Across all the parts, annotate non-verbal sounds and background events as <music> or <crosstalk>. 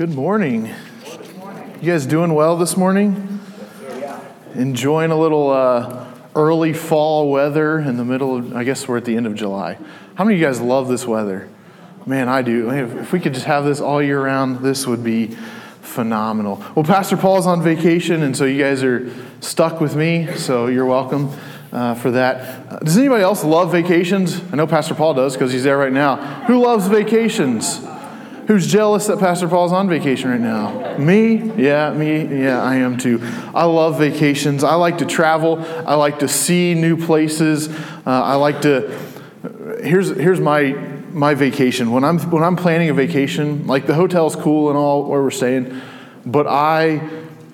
Good morning. You guys doing well this morning? Enjoying a little uh, early fall weather in the middle of, I guess we're at the end of July. How many of you guys love this weather? Man, I do. If we could just have this all year round, this would be phenomenal. Well, Pastor Paul's on vacation, and so you guys are stuck with me, so you're welcome. Uh, for that. Does anybody else love vacations? I know Pastor Paul does because he's there right now. Who loves vacations? Who's jealous that Pastor Paul's on vacation right now? Me? Yeah, me. Yeah, I am too. I love vacations. I like to travel. I like to see new places. Uh, I like to. Here's here's my my vacation. When I'm when I'm planning a vacation, like the hotel's cool and all where we're staying, but I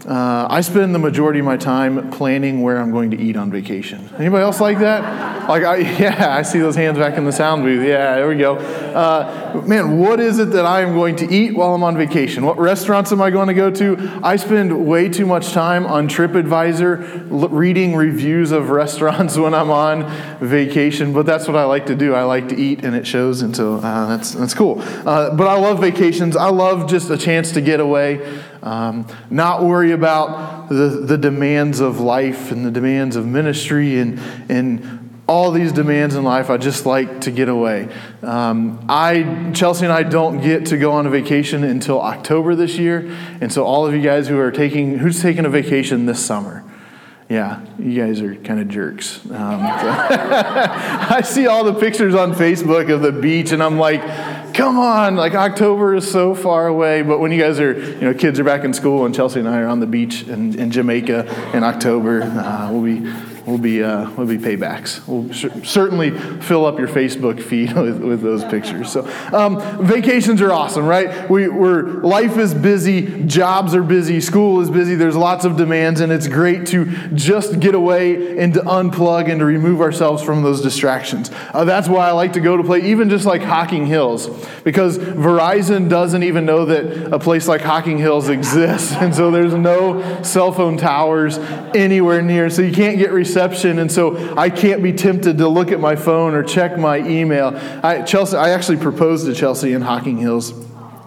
uh, I spend the majority of my time planning where I'm going to eat on vacation. Anybody else like that? Like, I, <laughs> yeah, I see those hands back in the sound booth. Yeah, there we go. Uh, man, what is it that I am going to eat while I'm on vacation? What restaurants am I going to go to? I spend way too much time on TripAdvisor l- reading reviews of <laughs> restaurants when I'm on vacation, but that's what I like to do. I like to eat, and it shows, and so uh, that's, that's cool. Uh, but I love vacations. I love just a chance to get away. Um, not worry about the, the demands of life and the demands of ministry and, and all these demands in life. I just like to get away. Um, I, Chelsea and I don't get to go on a vacation until October this year. And so, all of you guys who are taking, who's taking a vacation this summer? Yeah, you guys are kind of jerks. Um, so <laughs> I see all the pictures on Facebook of the beach, and I'm like, come on, like October is so far away. But when you guys are, you know, kids are back in school and Chelsea and I are on the beach in, in Jamaica in October, uh, we'll be will be, uh, will be paybacks. We'll certainly fill up your Facebook feed <laughs> with, with those pictures. So, um, vacations are awesome, right? We, we're, life is busy, jobs are busy, school is busy, there's lots of demands, and it's great to just get away and to unplug and to remove ourselves from those distractions. Uh, that's why I like to go to play, even just like Hocking Hills, because Verizon doesn't even know that a place like Hocking Hills <laughs> exists, and so there's no cell phone towers anywhere near, so you can't get and so I can't be tempted to look at my phone or check my email. I, Chelsea, I actually proposed to Chelsea in Hocking Hills.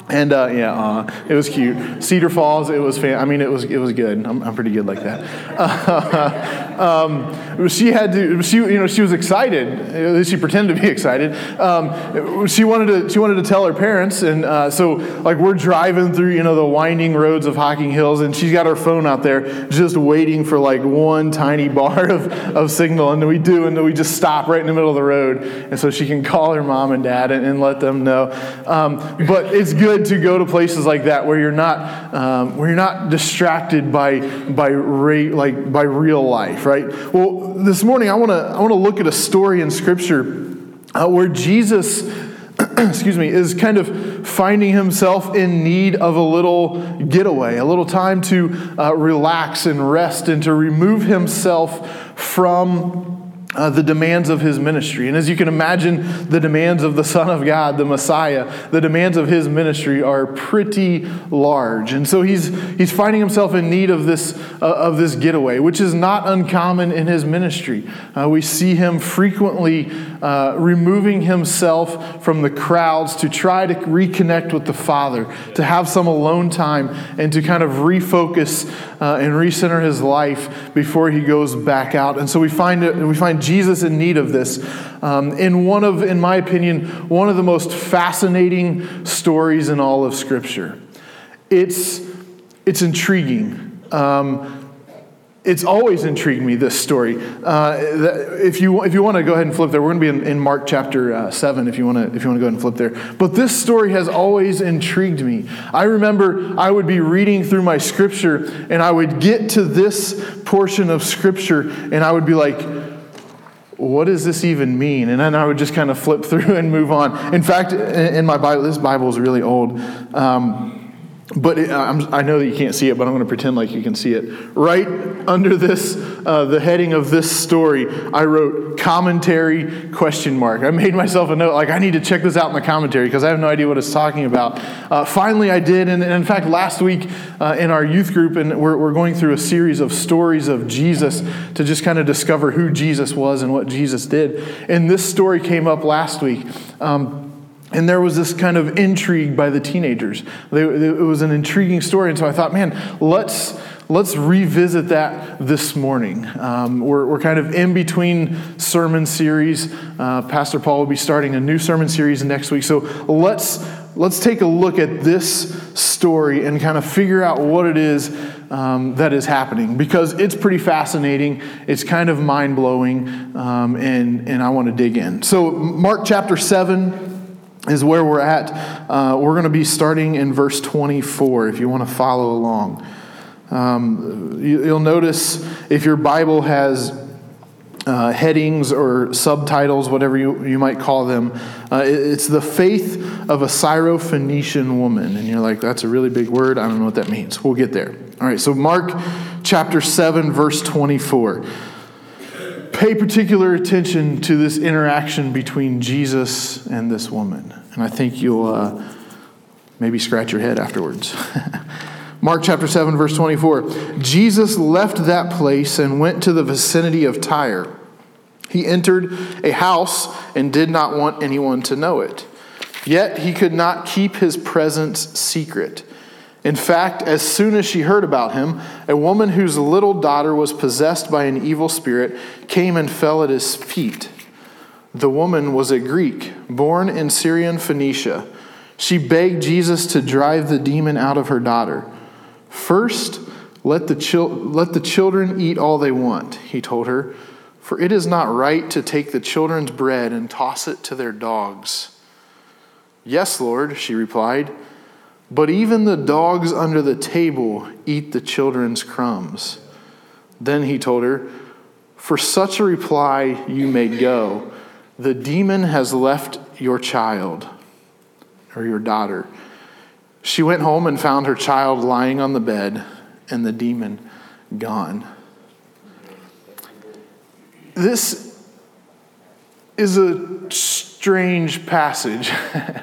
And uh, yeah, uh, it was cute. Cedar Falls, it was fan. I mean, it was it was good. I'm, I'm pretty good like that. <laughs> um, she had to. She you know she was excited. At least she pretended to be excited. Um, she wanted to she wanted to tell her parents, and uh, so like we're driving through you know the winding roads of Hocking Hills, and she's got her phone out there just waiting for like one tiny <laughs> bar of, of signal, and then we do, and then we just stop right in the middle of the road, and so she can call her mom and dad and, and let them know. Um, but it's good good to go to places like that where you're not um, where you're not distracted by by ra- like by real life, right? Well, this morning I want to I want to look at a story in Scripture uh, where Jesus. <clears throat> excuse me, is kind of finding himself in need of a little getaway, a little time to uh, relax and rest and to remove himself from uh, the demands of his ministry. And as you can imagine, the demands of the Son of God, the Messiah, the demands of his ministry are pretty large. And so he's, he's finding himself in need of this, uh, of this getaway, which is not uncommon in his ministry. Uh, we see him frequently uh, removing himself from the crowds to try to reconnect with the Father, to have some alone time, and to kind of refocus uh, and recenter his life before he goes back out. And so we find, it, we find Jesus in need of this. Um, in one of, in my opinion, one of the most fascinating stories in all of Scripture. It's, it's intriguing. Um, it's always intrigued me this story. Uh, if you if you want to go ahead and flip there, we're going to be in, in Mark chapter uh, seven. If you want to if you want to go ahead and flip there, but this story has always intrigued me. I remember I would be reading through my scripture, and I would get to this portion of scripture, and I would be like what does this even mean? And then I would just kind of flip <laughs> through and move on. In fact, in my Bible, this Bible is really old. Um, but it, i know that you can't see it, but I'm going to pretend like you can see it. Right under this, uh, the heading of this story, I wrote commentary question mark. I made myself a note like I need to check this out in the commentary because I have no idea what it's talking about. Uh, finally, I did, and, and, in fact, last week uh, in our youth group, and we're, we're going through a series of stories of Jesus to just kind of discover who Jesus was and what Jesus did. And this story came up last week. Um, and there was this kind of intrigue by the teenagers. It was an intriguing story, and so I thought, man, let's let's revisit that this morning. Um, we're, we're kind of in between sermon series. Uh, Pastor Paul will be starting a new sermon series next week, so let's let's take a look at this story and kind of figure out what it is um, that is happening because it's pretty fascinating. It's kind of mind blowing, um, and, and I want to dig in. So, Mark chapter 7 is where we're at. Uh, we're going to be starting in verse 24 if you want to follow along. Um, you, will notice if your Bible has uh, headings or subtitles, whatever you, you might call them, uh, it, it's the faith of a Syrophoenician woman. And you're like, that's a really big word. I don't know what that means. We'll get there. All right, so Mark chapter 7, verse 24 pay particular attention to this interaction between Jesus and this woman. And I think you'll uh, maybe scratch your head afterwards. <laughs> Mark chapter 7, verse 24. Jesus left that place and went to the vicinity of Tyre. He entered a house and did not want anyone to know it. Yet he could not keep his presence secret. In fact, as soon as she heard about him, a woman whose little daughter was possessed by an evil spirit came and fell at his feet. The woman was a Greek, born in Syrian Phoenicia. She begged Jesus to drive the demon out of her daughter. First, let the, chil- let the children eat all they want, he told her, for it is not right to take the children's bread and toss it to their dogs. Yes, Lord, she replied. But even the dogs under the table eat the children's crumbs. Then he told her, For such a reply you may go. The demon has left your child or your daughter. She went home and found her child lying on the bed and the demon gone. This is a strange passage.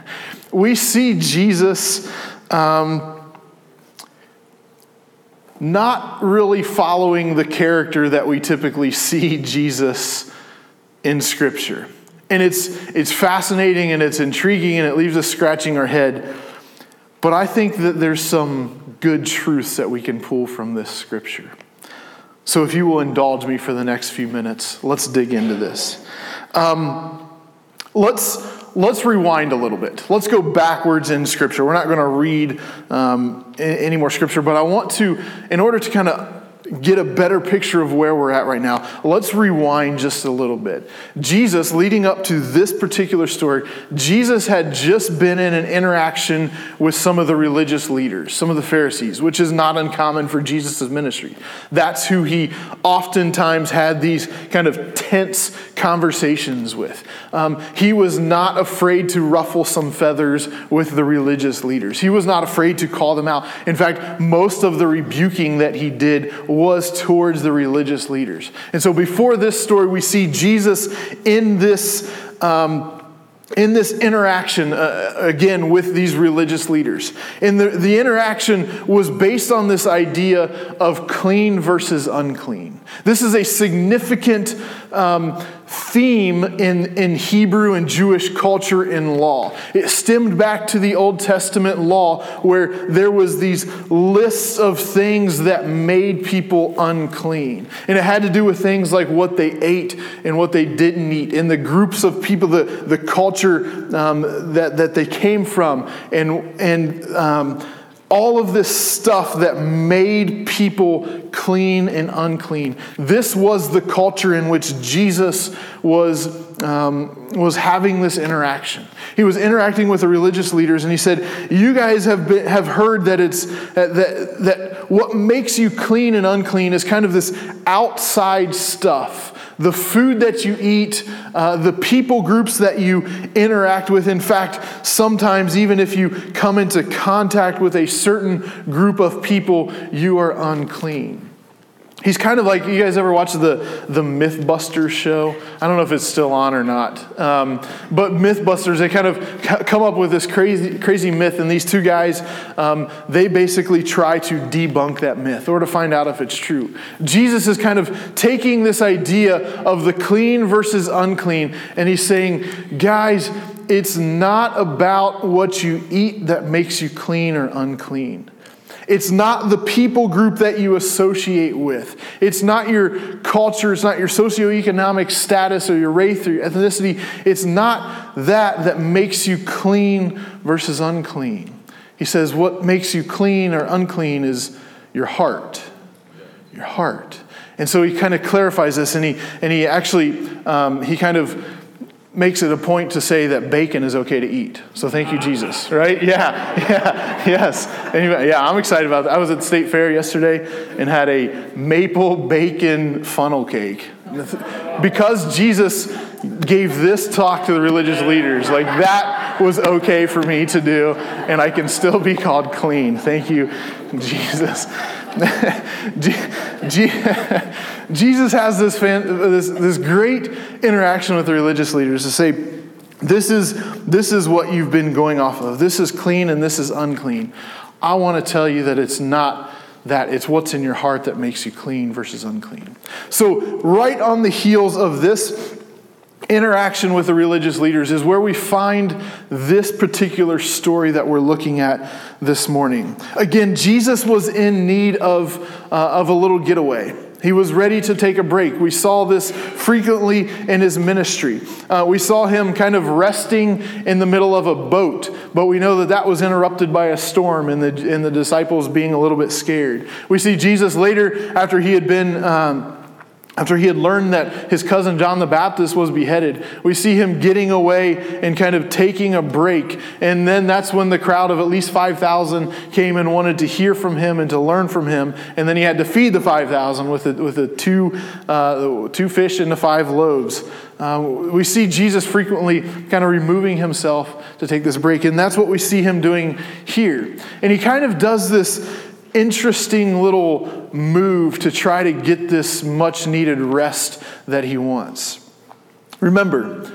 <laughs> we see Jesus um, not really following the character that we typically see <laughs> Jesus in Scripture. And it's, it's fascinating and it's intriguing and it leaves us scratching our head. But I think that there's some good truths that we can pull from this Scripture. So if you will indulge me for the next few minutes, let's dig into this. Um, let's let's rewind a little bit. Let's go backwards in Scripture. We're not going to read um, any more Scripture, but I want to, in order to kind of get a better picture of where we're at right now, let's rewind just a little bit. Jesus, leading up to this particular story, Jesus had just been in an interaction with some of the religious leaders, some of the Pharisees, which is not uncommon for Jesus' ministry. That's who he oftentimes had these kind of tense conversations with. Um, he was not afraid to ruffle some feathers with the religious leaders, he was not afraid to call them out. In fact, most of the rebuking that he did was towards the religious leaders. And so before this story, we see Jesus in this. Um, in this interaction uh, again with these religious leaders. And the, the interaction was based on this idea of clean versus unclean. This is a significant um, theme in, in Hebrew and Jewish culture and law. It stemmed back to the Old Testament law where there was these lists of things that made people unclean. And it had to do with things like what they ate and what they didn't eat, and the groups of people, the, the culture um, that, that they came from, and, and um, all of this stuff that made people clean and unclean. This was the culture in which Jesus was, um, was having this interaction. He was interacting with the religious leaders, and he said, You guys have, been, have heard that, it's, that, that what makes you clean and unclean is kind of this outside stuff the food that you eat, uh, the people groups that you interact with. In fact, sometimes even if you come into contact with a certain group of people, you are unclean. He's kind of like you guys ever watch the the MythBusters show? I don't know if it's still on or not, um, but MythBusters they kind of come up with this crazy crazy myth, and these two guys um, they basically try to debunk that myth or to find out if it's true. Jesus is kind of taking this idea of the clean versus unclean, and he's saying, guys it's not about what you eat that makes you clean or unclean. It's not the people group that you associate with. It's not your culture. It's not your socioeconomic status or your race or your ethnicity. It's not that that makes you clean versus unclean. He says what makes you clean or unclean is your heart. Your heart. And so he kind of clarifies this and he, and he actually, um, he kind of makes it a point to say that bacon is okay to eat. So thank you, Jesus, right? Yeah, <laughs> yeah, yes. Anyway, yeah, I'm excited about that. I was at state fair yesterday and had a maple bacon funnel cake. Because Jesus gave this talk to the religious leaders, like that was okay for me to do, and I can still be called clean. Thank you, <laughs> Jesus. <laughs> Jesus has this, fan, this, this great interaction with the religious leaders to say, this is, this is what you've been going off of. This is clean and this is unclean. I want to tell you that it's not that, it's what's in your heart that makes you clean versus unclean. So, right on the heels of this interaction with the religious leaders is where we find this particular story that we're looking at this morning. Again, Jesus was in need of, uh, of a little getaway. He was ready to take a break. We saw this frequently in his ministry. Uh, we saw him kind of resting in the middle of a boat, but we know that that was interrupted by a storm and the, and the disciples being a little bit scared. We see Jesus later, after he had been. Um, after he had learned that his cousin John the Baptist was beheaded, we see him getting away and kind of taking a break. And then that's when the crowd of at least 5,000 came and wanted to hear from him and to learn from him. And then he had to feed the 5,000 with the, with the two, uh, two fish and the five loaves. Uh, we see Jesus frequently kind of removing himself to take this break. And that's what we see him doing here. And he kind of does this interesting little move to try to get this much needed rest that he wants. Remember,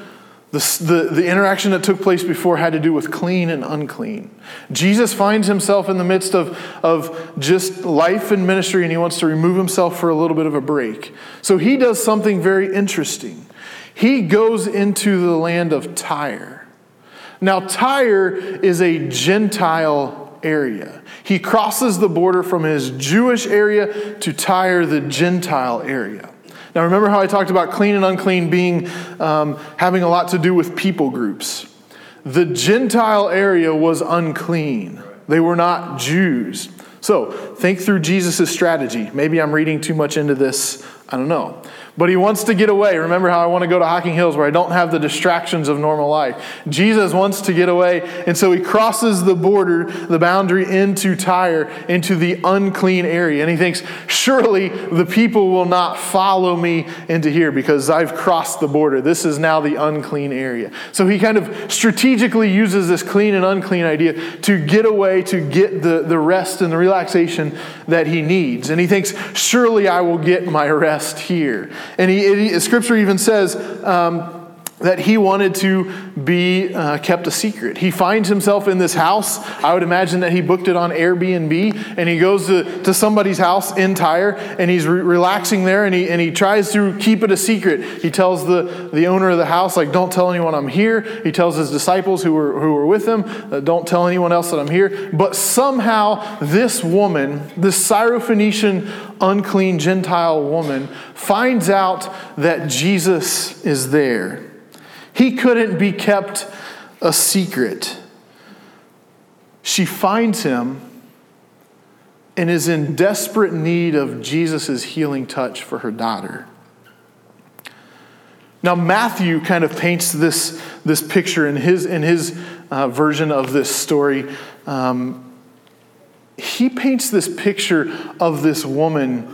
the, the, the, interaction that took place before had to do with clean and unclean. Jesus finds himself in the midst of, of just life and ministry, and he wants to remove himself for a little bit of a break. So he does something very interesting. He goes into the land of Tyre. Now, Tyre is a Gentile area. He crosses the border from his Jewish area to Tyre, the Gentile area. Now, remember how I talked about clean and unclean being um, having a lot to do with people groups. The Gentile area was unclean. They were not Jews. So, think through Jesus' strategy. Maybe I'm reading too much into this. I don't know but he wants to get away. Remember how I want to go to Hocking Hills where I don't have the distractions of normal life. Jesus wants to get away, and so he crosses the border, the boundary into Tyre, into the unclean area. And he thinks, surely the people will not follow me into here because I've crossed the border. This is now the unclean area. So he kind of strategically uses this clean and unclean idea to get away, to get the, the rest and the relaxation that he needs. And he thinks, surely I will get my rest here. And he, scripture even says, um, that he wanted to be uh, kept a secret. He finds himself in this house. I would imagine that he booked it on Airbnb and he goes to, to somebody's house in Tyre and he's re- relaxing there and he, and he tries to keep it a secret. He tells the, the owner of the house, like, don't tell anyone I'm here. He tells his disciples who were, who were with him, uh, don't tell anyone else that I'm here. But somehow this woman, this Syrophoenician unclean Gentile woman, finds out that Jesus is there. He couldn't be kept a secret. She finds him and is in desperate need of Jesus' healing touch for her daughter. Now, Matthew kind of paints this, this picture in his, in his uh, version of this story. Um, he paints this picture of this woman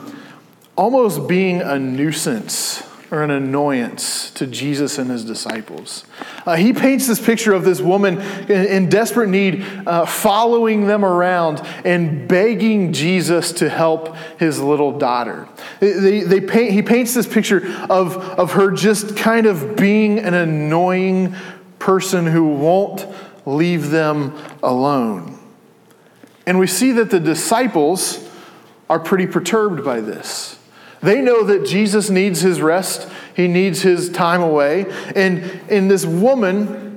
almost being a nuisance or an annoyance to Jesus and his disciples. Uh, he paints this picture of this woman in, in desperate need, uh, following them around and begging Jesus to help his little daughter. They, they paint, he paints this picture of, of her just kind of being an annoying person who won't leave them alone. And we see that the disciples are pretty perturbed by this. They know that Jesus needs his rest, he needs his time away. And, and this woman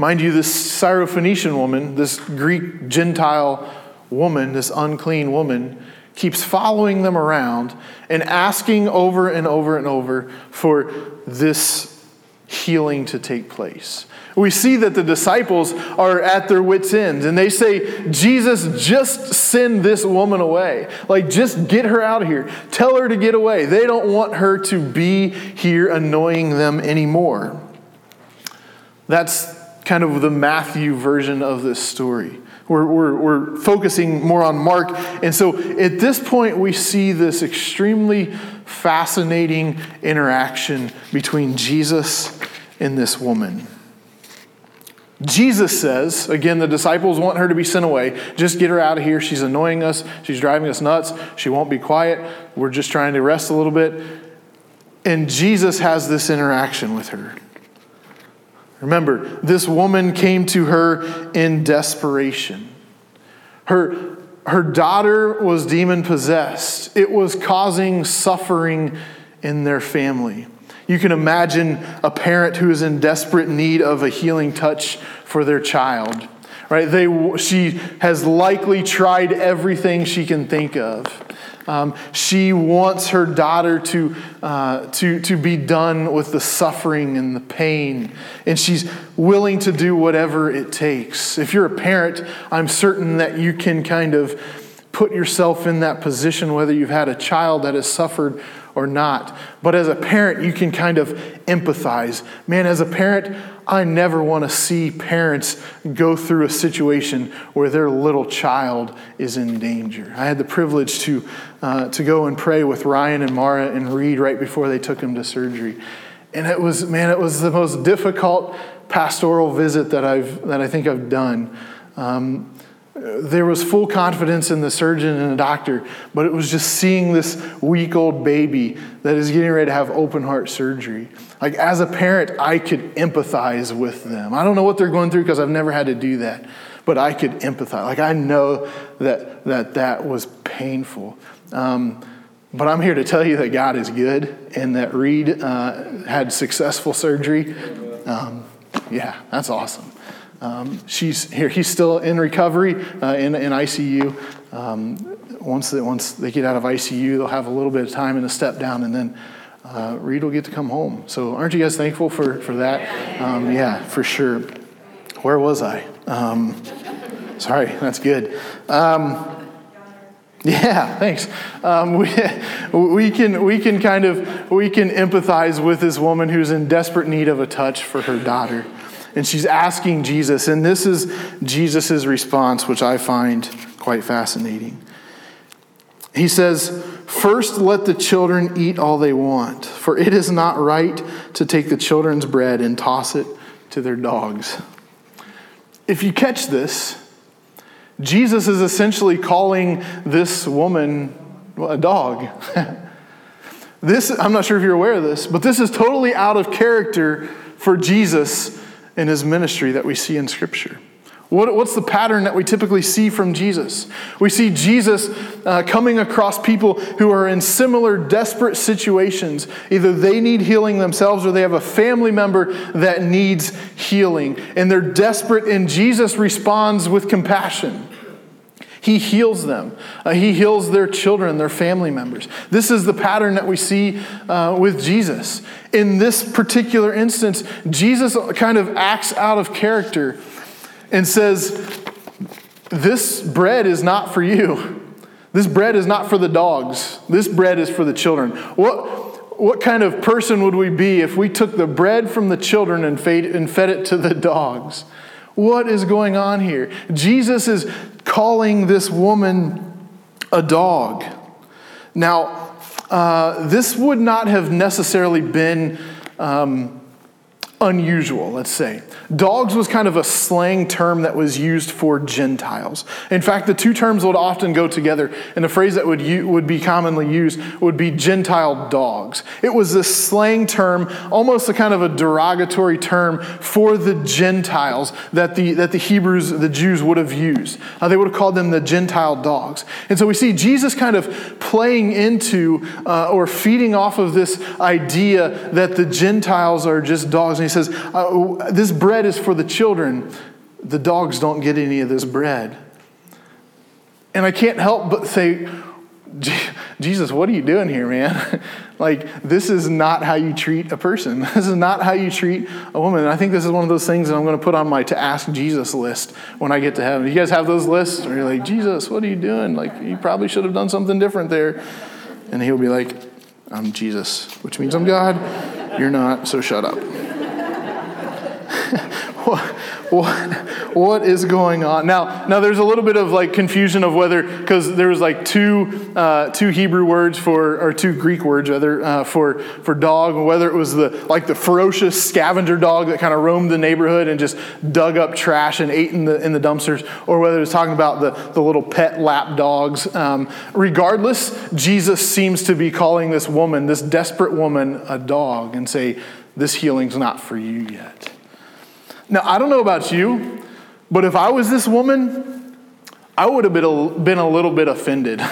Mind you, this Syrophoenician woman, this Greek Gentile woman, this unclean woman, keeps following them around and asking over and over and over for this healing to take place. We see that the disciples are at their wits' ends and they say, Jesus, just send this woman away. Like, just get her out of here. Tell her to get away. They don't want her to be here annoying them anymore. That's kind of the Matthew version of this story. We're, we're, we're focusing more on Mark. And so at this point, we see this extremely fascinating interaction between Jesus and this woman. Jesus says, again, the disciples want her to be sent away. Just get her out of here. She's annoying us. She's driving us nuts. She won't be quiet. We're just trying to rest a little bit. And Jesus has this interaction with her. Remember, this woman came to her in desperation. Her, her daughter was demon possessed, it was causing suffering in their family. You can imagine a parent who is in desperate need of a healing touch for their child. Right? They, she has likely tried everything she can think of. Um, she wants her daughter to, uh, to, to be done with the suffering and the pain, and she's willing to do whatever it takes. If you're a parent, I'm certain that you can kind of put yourself in that position, whether you've had a child that has suffered or not. But as a parent, you can kind of empathize. Man, as a parent, I never want to see parents go through a situation where their little child is in danger. I had the privilege to, uh, to go and pray with Ryan and Mara and Reed right before they took him to surgery. And it was, man, it was the most difficult pastoral visit that, I've, that I think I've done. Um, there was full confidence in the surgeon and the doctor, but it was just seeing this week old baby that is getting ready to have open heart surgery. Like, as a parent, I could empathize with them. I don't know what they're going through because I've never had to do that, but I could empathize. Like, I know that that, that was painful. Um, but I'm here to tell you that God is good and that Reed uh, had successful surgery. Um, yeah, that's awesome. Um, she's here. He's still in recovery uh, in, in ICU. Um, once, they, once they get out of ICU, they'll have a little bit of time and a step down, and then uh, Reed will get to come home. So, aren't you guys thankful for, for that? Um, yeah, for sure. Where was I? Um, sorry, that's good. Um, yeah, thanks. Um, we, we, can, we can kind of we can empathize with this woman who's in desperate need of a touch for her daughter and she's asking Jesus. And this is Jesus' response, which I find quite fascinating. He says, First, let the children eat all they want, for it is not right to take the children's bread and toss it to their dogs. If you catch this, Jesus is essentially calling this woman a dog. <laughs> this, I'm not sure if you're aware of this, but this is totally out of character for Jesus in his ministry that we see in Scripture. What, what's the pattern that we typically see from Jesus? We see Jesus uh, coming across people who are in similar desperate situations. Either they need healing themselves or they have a family member that needs healing. And they're desperate, and Jesus responds with compassion. He heals them. Uh, he heals their children, their family members. This is the pattern that we see uh, with Jesus. In this particular instance, Jesus kind of acts out of character and says, This bread is not for you. This bread is not for the dogs. This bread is for the children. What, what kind of person would we be if we took the bread from the children and fed, and fed it to the dogs? What is going on here? Jesus is calling this woman a dog. Now, uh, this would not have necessarily been um, unusual, let's say. Dogs was kind of a slang term that was used for Gentiles. In fact, the two terms would often go together, and the phrase that would, would be commonly used would be Gentile dogs. It was this slang term, almost a kind of a derogatory term for the Gentiles that the, that the Hebrews, the Jews, would have used. Uh, they would have called them the Gentile dogs. And so we see Jesus kind of playing into uh, or feeding off of this idea that the Gentiles are just dogs. And he says, uh, This bread is for the children. The dogs don't get any of this bread. And I can't help but say, Jesus, what are you doing here, man? <laughs> like, this is not how you treat a person. <laughs> This is not how you treat a woman. And I think this is one of those things that I'm going to put on my to ask Jesus list when I get to heaven. You guys have those lists? Or you're like, Jesus, what are you doing? Like, you probably should have done something different there. And he'll be like, I'm Jesus, which means I'm God. You're not, so shut up. <laughs> what, what, what is going on? Now, now there's a little bit of like confusion of whether, because there was like two, uh, two Hebrew words for, or two Greek words rather, uh, for, for dog, whether it was the, like the ferocious scavenger dog that kind of roamed the neighborhood and just dug up trash and ate in the, in the dumpsters, or whether it was talking about the, the little pet lap dogs. Um, regardless, Jesus seems to be calling this woman, this desperate woman, a dog and say, this healing's not for you yet. Now, I don't know about you, but if I was this woman, I would have been a, been a little bit offended. <laughs>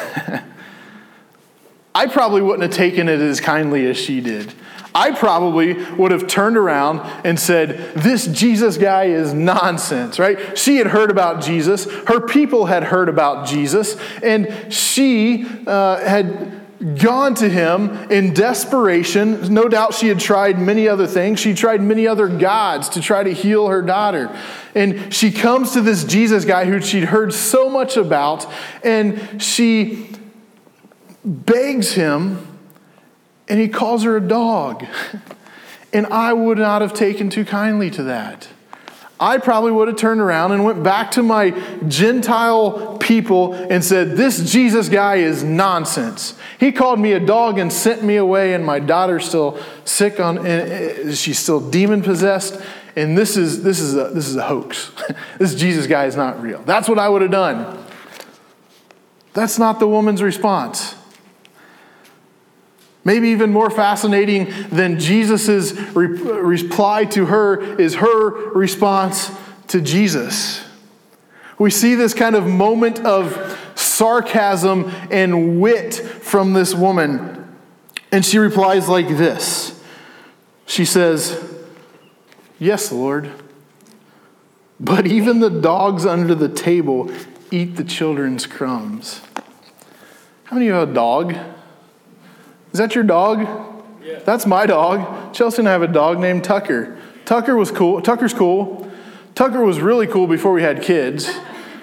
I probably wouldn't have taken it as kindly as she did. I probably would have turned around and said, This Jesus guy is nonsense, right? She had heard about Jesus. Her people had heard about Jesus. And she uh, had gone to him in desperation. No doubt she had tried many other things. She tried many other gods to try to heal her daughter. And she comes to this Jesus guy who she'd heard so much about, and she begs him, and he calls her a dog. <laughs> And I would not have taken too kindly to that. I probably would have turned around and went back to my Gentile people and said, This Jesus guy is nonsense. He called me a dog and sent me away, and my daughter's still sick on, and uh, she's still demon possessed. And this is, this is, a, this is a hoax. <laughs> this Jesus guy is not real. That's what I would have done. That's not the woman's response. Maybe even more fascinating than Jesus' re- reply to her is her response to Jesus. We see this kind of moment of sarcasm and wit from this woman. And she replies like this She says, Yes, Lord, but even the dogs under the table eat the children's crumbs. How many of you have a dog? Is that your dog? Yeah. That's my dog. Chelsea and I have a dog named Tucker. Tucker was cool. Tucker's cool. Tucker was really cool before we had kids.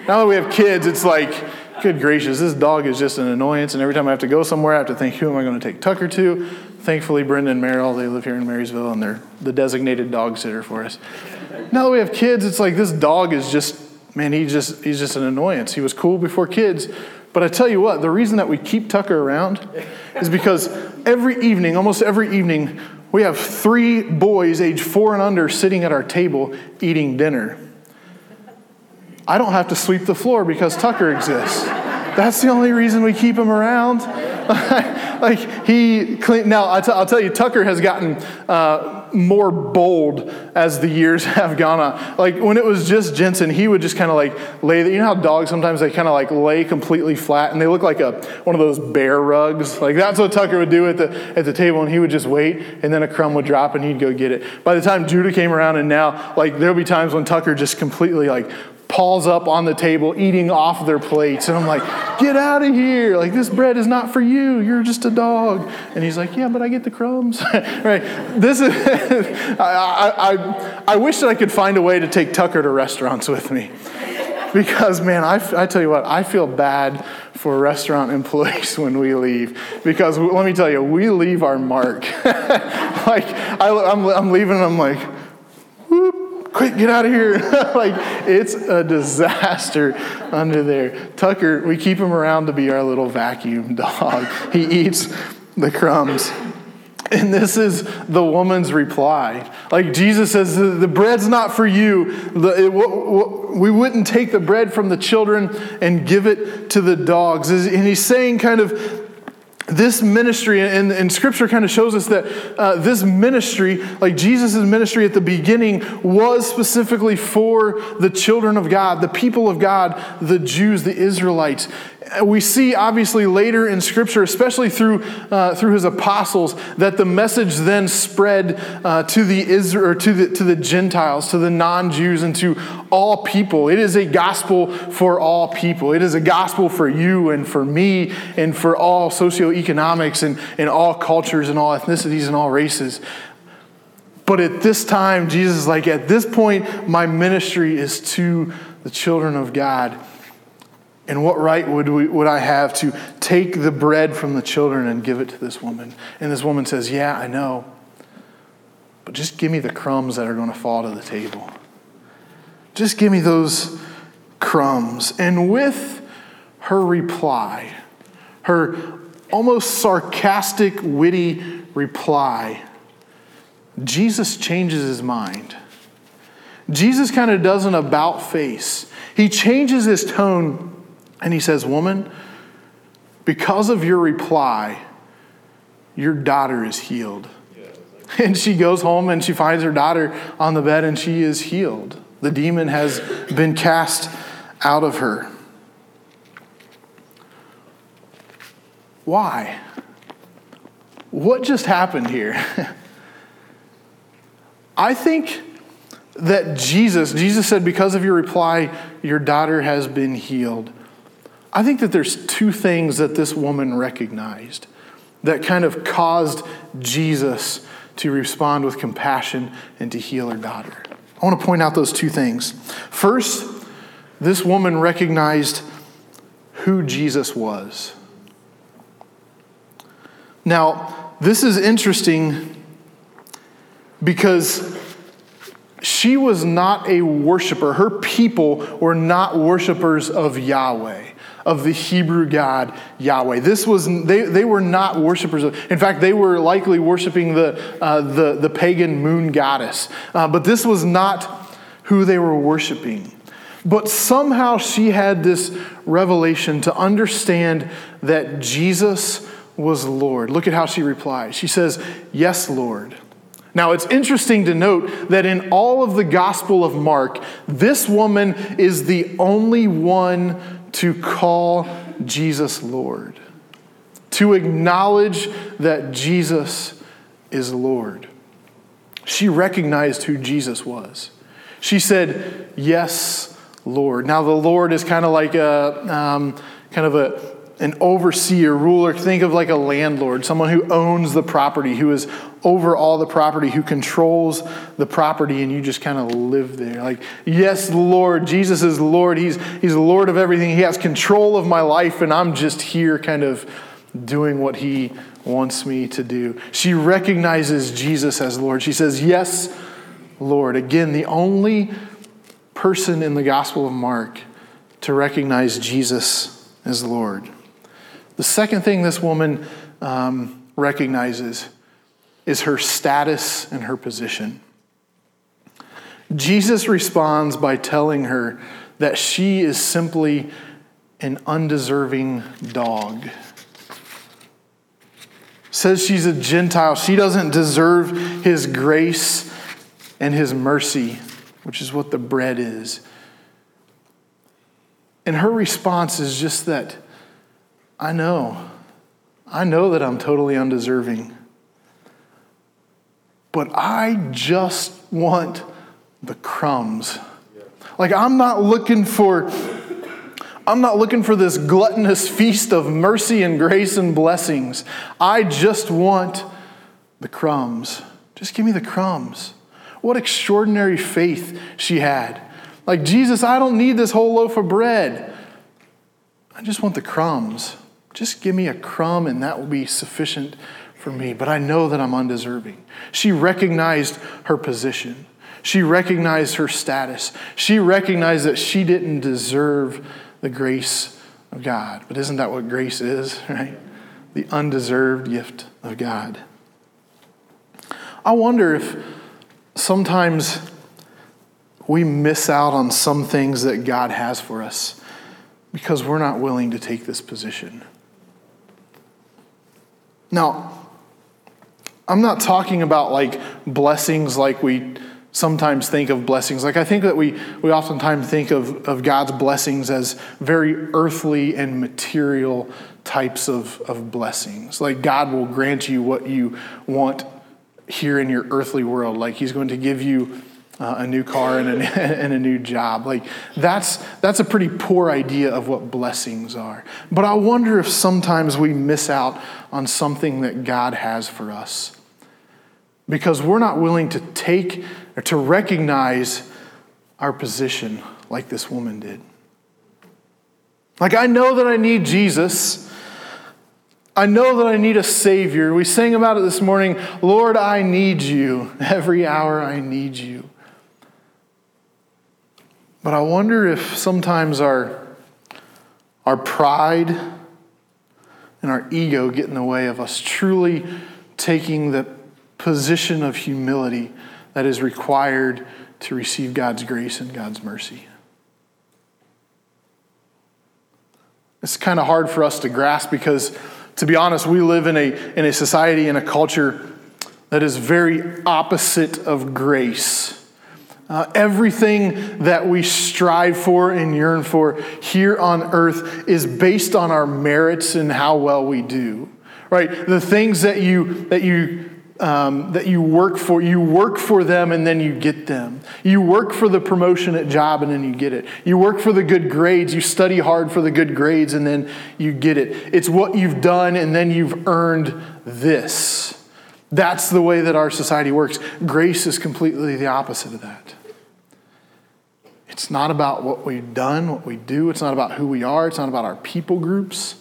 Now that we have kids, it's like, good gracious, this dog is just an annoyance. And every time I have to go somewhere, I have to think, who am I going to take Tucker to? Thankfully, Brenda and Merrill, they live here in Marysville, and they're the designated dog sitter for us. Now that we have kids, it's like this dog is just, man, he just, he's just an annoyance. He was cool before kids. But I tell you what, the reason that we keep Tucker around is because every evening, almost every evening, we have three boys age four and under sitting at our table eating dinner. I don't have to sweep the floor because Tucker exists. That's the only reason we keep him around. <laughs> like he clean. Now i t- I'll tell you, Tucker has gotten uh, more bold as the years <laughs> have gone on. Like when it was just Jensen, he would just kind of like lay. The, you know how dogs sometimes they kind of like lay completely flat and they look like a one of those bear rugs. Like that's what Tucker would do at the at the table, and he would just wait, and then a crumb would drop, and he'd go get it. By the time Judah came around, and now like there'll be times when Tucker just completely like paws up on the table, eating off their plates. And I'm like, get out of here. Like, this bread is not for you. You're just a dog. And he's like, yeah, but I get the crumbs. <laughs> right. This is, <laughs> I, I, I wish that I could find a way to take Tucker to restaurants with me. Because, man, I, I tell you what, I feel bad for restaurant employees <laughs> when we leave. Because let me tell you, we leave our mark. like, I, I'm, I'm leaving, I'm like, whoop quick, get out of here. <laughs> like, it's a disaster under there. Tucker, we keep him around to be our little vacuum dog. He eats the crumbs. And this is the woman's reply. Like Jesus says, the bread's not for you. The, it, we wouldn't take the bread from the children and give it to the dogs. And he's saying, kind of, this ministry, and, and scripture kind of shows us that uh, this ministry, like Jesus' ministry at the beginning, was specifically for the children of God, the people of God, the Jews, the Israelites. We see obviously later in scripture especially through, uh, through his apostles that the message then spread uh, to the Israel or to the, to the gentiles to the non-jews and to all people. It is a gospel for all people. It is a gospel for you and for me and for all socioeconomics and, and all cultures and all ethnicities and all races but at this time jesus is like at this point my ministry is to the children of god and what right would, we, would I have to take the bread from the children and give it to this woman? And this woman says, Yeah, I know. But just give me the crumbs that are going to fall to the table. Just give me those crumbs. And with her reply, her almost sarcastic, witty reply, Jesus changes his mind. Jesus kind of does an about face. He changes his tone and he says, Woman, because of your reply, your daughter is healed. And she goes home and she finds her daughter on the bed and she is healed. The demon has been cast out of her. Why? What just happened here? <laughs> I think that Jesus, Jesus said, because of your reply, your daughter has been healed. I think that there's two things that this woman recognized that kind of caused Jesus to respond with compassion and to heal her daughter. I want to point out those two things. First, this woman recognized who Jesus was. Now, this is interesting because she was not a worshiper. Her people were not worshipers of Yahweh of the Hebrew God Yahweh. This was they, they were not worshipers of. In fact, they were likely worshiping the uh, the, the pagan moon goddess. Uh, but this was not who they were worshiping. But somehow she had this revelation to understand that Jesus was Lord. Look at how she replies. She says, Yes, Lord. Now, it's interesting to note that in all of the Gospel of Mark, this woman is the only one to call Jesus Lord, to acknowledge that Jesus is Lord. She recognized who Jesus was. She said, Yes, Lord. Now, the Lord is kind of like a um, kind of a an overseer, ruler. Think of like a landlord, someone who owns the property, who is over all the property, who controls the property, and you just kind of live there. Like, yes, Lord, Jesus is Lord. He's, he's Lord of everything. He has control of my life, and I'm just here kind of doing what He wants me to do. She recognizes Jesus as Lord. She says, Yes, Lord. Again, the only person in the Gospel of Mark to recognize Jesus as Lord. The second thing this woman um, recognizes is her status and her position. Jesus responds by telling her that she is simply an undeserving dog. Says she's a Gentile. She doesn't deserve his grace and his mercy, which is what the bread is. And her response is just that I know. I know that I'm totally undeserving. But I just want the crumbs. Like I'm not looking for I'm not looking for this gluttonous feast of mercy and grace and blessings. I just want the crumbs. Just give me the crumbs. What extraordinary faith she had. Like, Jesus, I don't need this whole loaf of bread. I just want the crumbs. Just give me a crumb and that will be sufficient for me. But I know that I'm undeserving. She recognized her position, she recognized her status, she recognized that she didn't deserve the grace of God. But isn't that what grace is, <laughs> right? The undeserved gift of God. I wonder if sometimes we miss out on some things that God has for us because we're not willing to take this position. Now, I'm not talking about like blessings like we sometimes think of blessings. Like I think that we, we oftentimes think of, of God's blessings as very earthly and material types of, of blessings. Like God will grant you what you want here in your earthly world. Like He's going to give you uh, a new car and a, <laughs> and a new job. Like that's, that's a pretty poor idea of what blessings are. But I wonder if sometimes we miss out on something that God has for us because we're not willing to take or to recognize our position like this woman did. Like, I know that I need Jesus. I know that I need a Savior. We sang about it this morning Lord, I need you. <laughs> Every hour I need you. But I wonder if sometimes our, our pride and our ego get in the way of us truly taking the position of humility that is required to receive God's grace and God's mercy. It's kind of hard for us to grasp because, to be honest, we live in a, in a society and a culture that is very opposite of grace. Uh, everything that we strive for and yearn for here on earth is based on our merits and how well we do. Right? The things that you that you um, that you work for. You work for them and then you get them. You work for the promotion at job and then you get it. You work for the good grades. You study hard for the good grades and then you get it. It's what you've done and then you've earned this. That's the way that our society works. Grace is completely the opposite of that. It's not about what we've done, what we do. It's not about who we are. It's not about our people groups.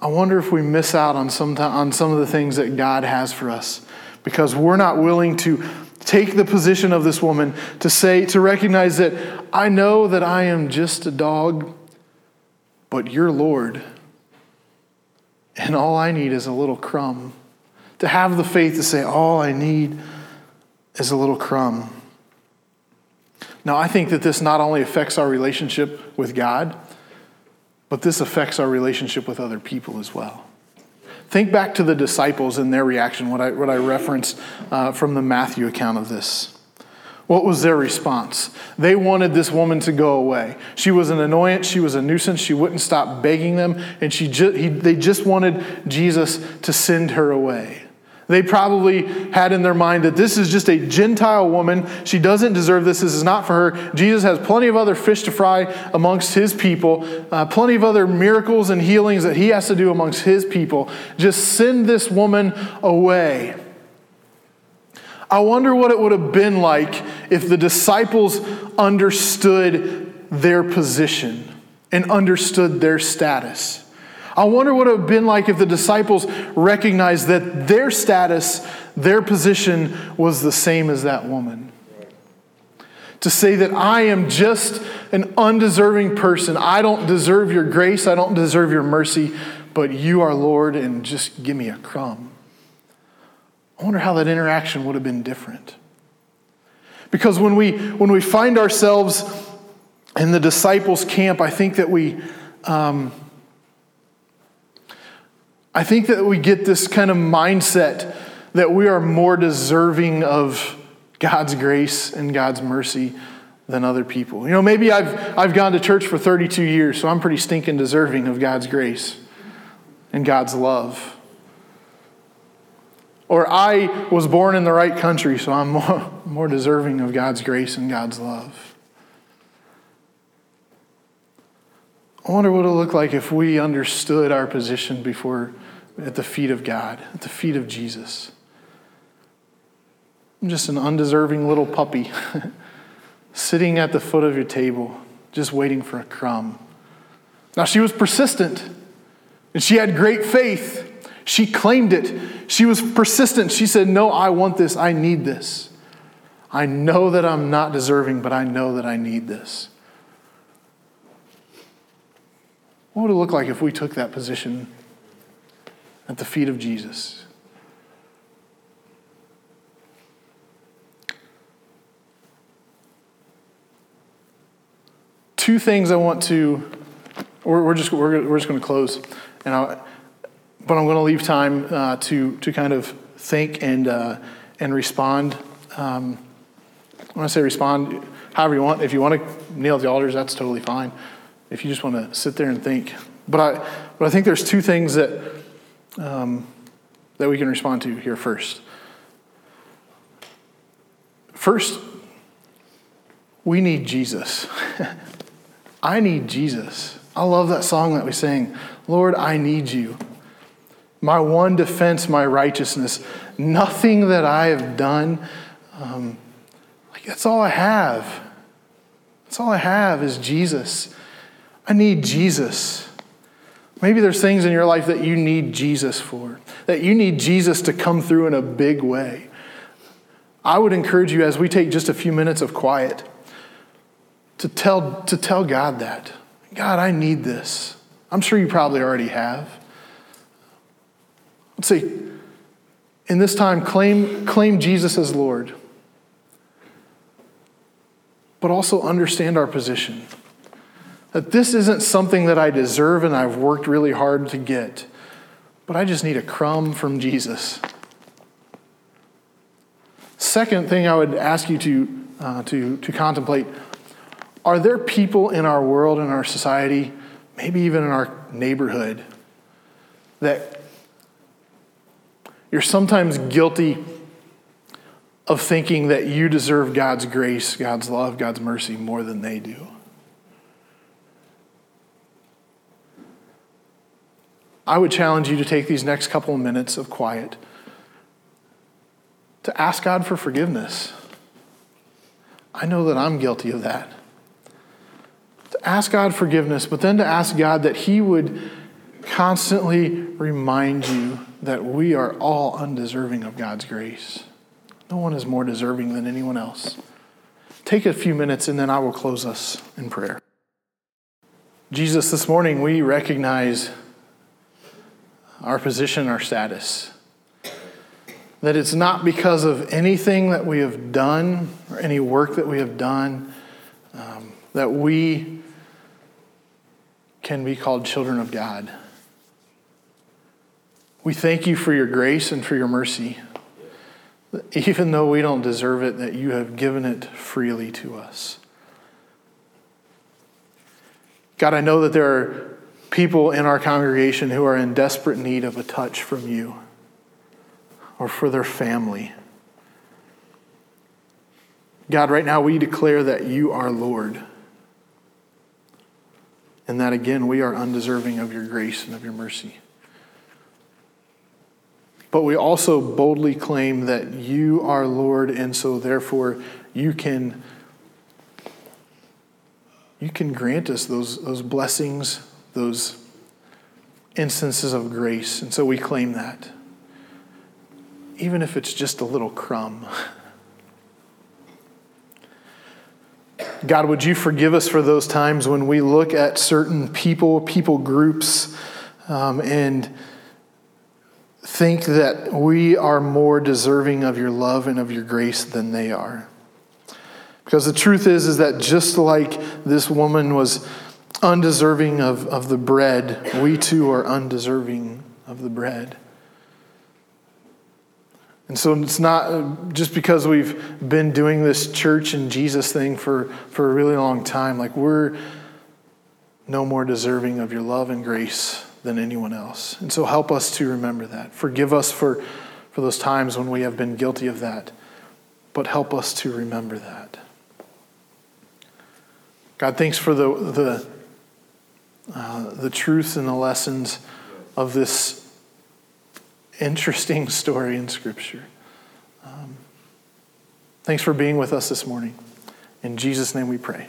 I wonder if we miss out on some, on some of the things that God has for us because we're not willing to take the position of this woman to say, to recognize that I know that I am just a dog, but you're Lord. And all I need is a little crumb. To have the faith to say, all I need is a little crumb. Now, I think that this not only affects our relationship with God, but this affects our relationship with other people as well. Think back to the disciples and their reaction, what I, what I referenced uh, from the Matthew account of this. What was their response? They wanted this woman to go away. She was an annoyance, she was a nuisance, she wouldn't stop begging them, and she ju- he, they just wanted Jesus to send her away. They probably had in their mind that this is just a Gentile woman. She doesn't deserve this. This is not for her. Jesus has plenty of other fish to fry amongst his people, uh, plenty of other miracles and healings that he has to do amongst his people. Just send this woman away. I wonder what it would have been like if the disciples understood their position and understood their status. I wonder what it would have been like if the disciples recognized that their status, their position was the same as that woman. To say that I am just an undeserving person. I don't deserve your grace. I don't deserve your mercy, but you are Lord, and just give me a crumb. I wonder how that interaction would have been different. Because when we, when we find ourselves in the disciples' camp, I think that we. Um, I think that we get this kind of mindset that we are more deserving of God's grace and God's mercy than other people. You know, maybe I've, I've gone to church for 32 years, so I'm pretty stinking deserving of God's grace and God's love. Or I was born in the right country, so I'm <laughs> more, more deserving of God's grace and God's love. I wonder what it would look like if we understood our position before at the feet of God, at the feet of Jesus. I'm just an undeserving little puppy <laughs> sitting at the foot of your table, just waiting for a crumb. Now, she was persistent and she had great faith. She claimed it. She was persistent. She said, No, I want this. I need this. I know that I'm not deserving, but I know that I need this. What would it look like if we took that position at the feet of Jesus? Two things I want to, we're, just, we're, just going to close. And I, but I'm going to leave time uh, to, to kind of think and, uh, and respond. Um, when I say respond, however you want. If you want to kneel at the altars, that's totally fine. If you just want to sit there and think. But I, but I think there's two things that, um, that we can respond to here first. First, we need Jesus. <laughs> I need Jesus. I love that song that we sang. Lord, I need you. My one defense, my righteousness. Nothing that I have done. Um, like that's all I have. That's all I have is Jesus. I need Jesus. Maybe there's things in your life that you need Jesus for, that you need Jesus to come through in a big way. I would encourage you as we take just a few minutes of quiet to tell, to tell God that. God, I need this. I'm sure you probably already have. See. In this time, claim, claim Jesus as Lord, but also understand our position. That this isn't something that I deserve and I've worked really hard to get, but I just need a crumb from Jesus. Second thing I would ask you to, uh, to, to contemplate are there people in our world, in our society, maybe even in our neighborhood, that you're sometimes guilty of thinking that you deserve God's grace, God's love, God's mercy more than they do? I would challenge you to take these next couple of minutes of quiet to ask God for forgiveness. I know that I'm guilty of that to ask God forgiveness, but then to ask God that He would constantly remind you that we are all undeserving of God's grace. No one is more deserving than anyone else. Take a few minutes and then I will close us in prayer. Jesus, this morning we recognize our position, our status. That it's not because of anything that we have done or any work that we have done um, that we can be called children of God. We thank you for your grace and for your mercy. Even though we don't deserve it, that you have given it freely to us. God, I know that there are people in our congregation who are in desperate need of a touch from you or for their family. God, right now we declare that you are Lord and that again, we are undeserving of your grace and of your mercy. But we also boldly claim that you are Lord, and so therefore you can, you can grant us those, those blessings, those instances of grace. And so we claim that. Even if it's just a little crumb. <laughs> God, would you forgive us for those times when we look at certain people, people groups, um, and think that we are more deserving of your love and of your grace than they are? Because the truth is, is that just like this woman was undeserving of, of the bread, we too are undeserving of the bread. And so it's not just because we've been doing this church and Jesus thing for, for a really long time. Like we're no more deserving of your love and grace than anyone else. And so help us to remember that. Forgive us for, for those times when we have been guilty of that, but help us to remember that. God, thanks for the, the, uh, the truth and the lessons of this interesting <laughs> story in Scripture. Um, thanks for being with us this morning. In Jesus' name we pray.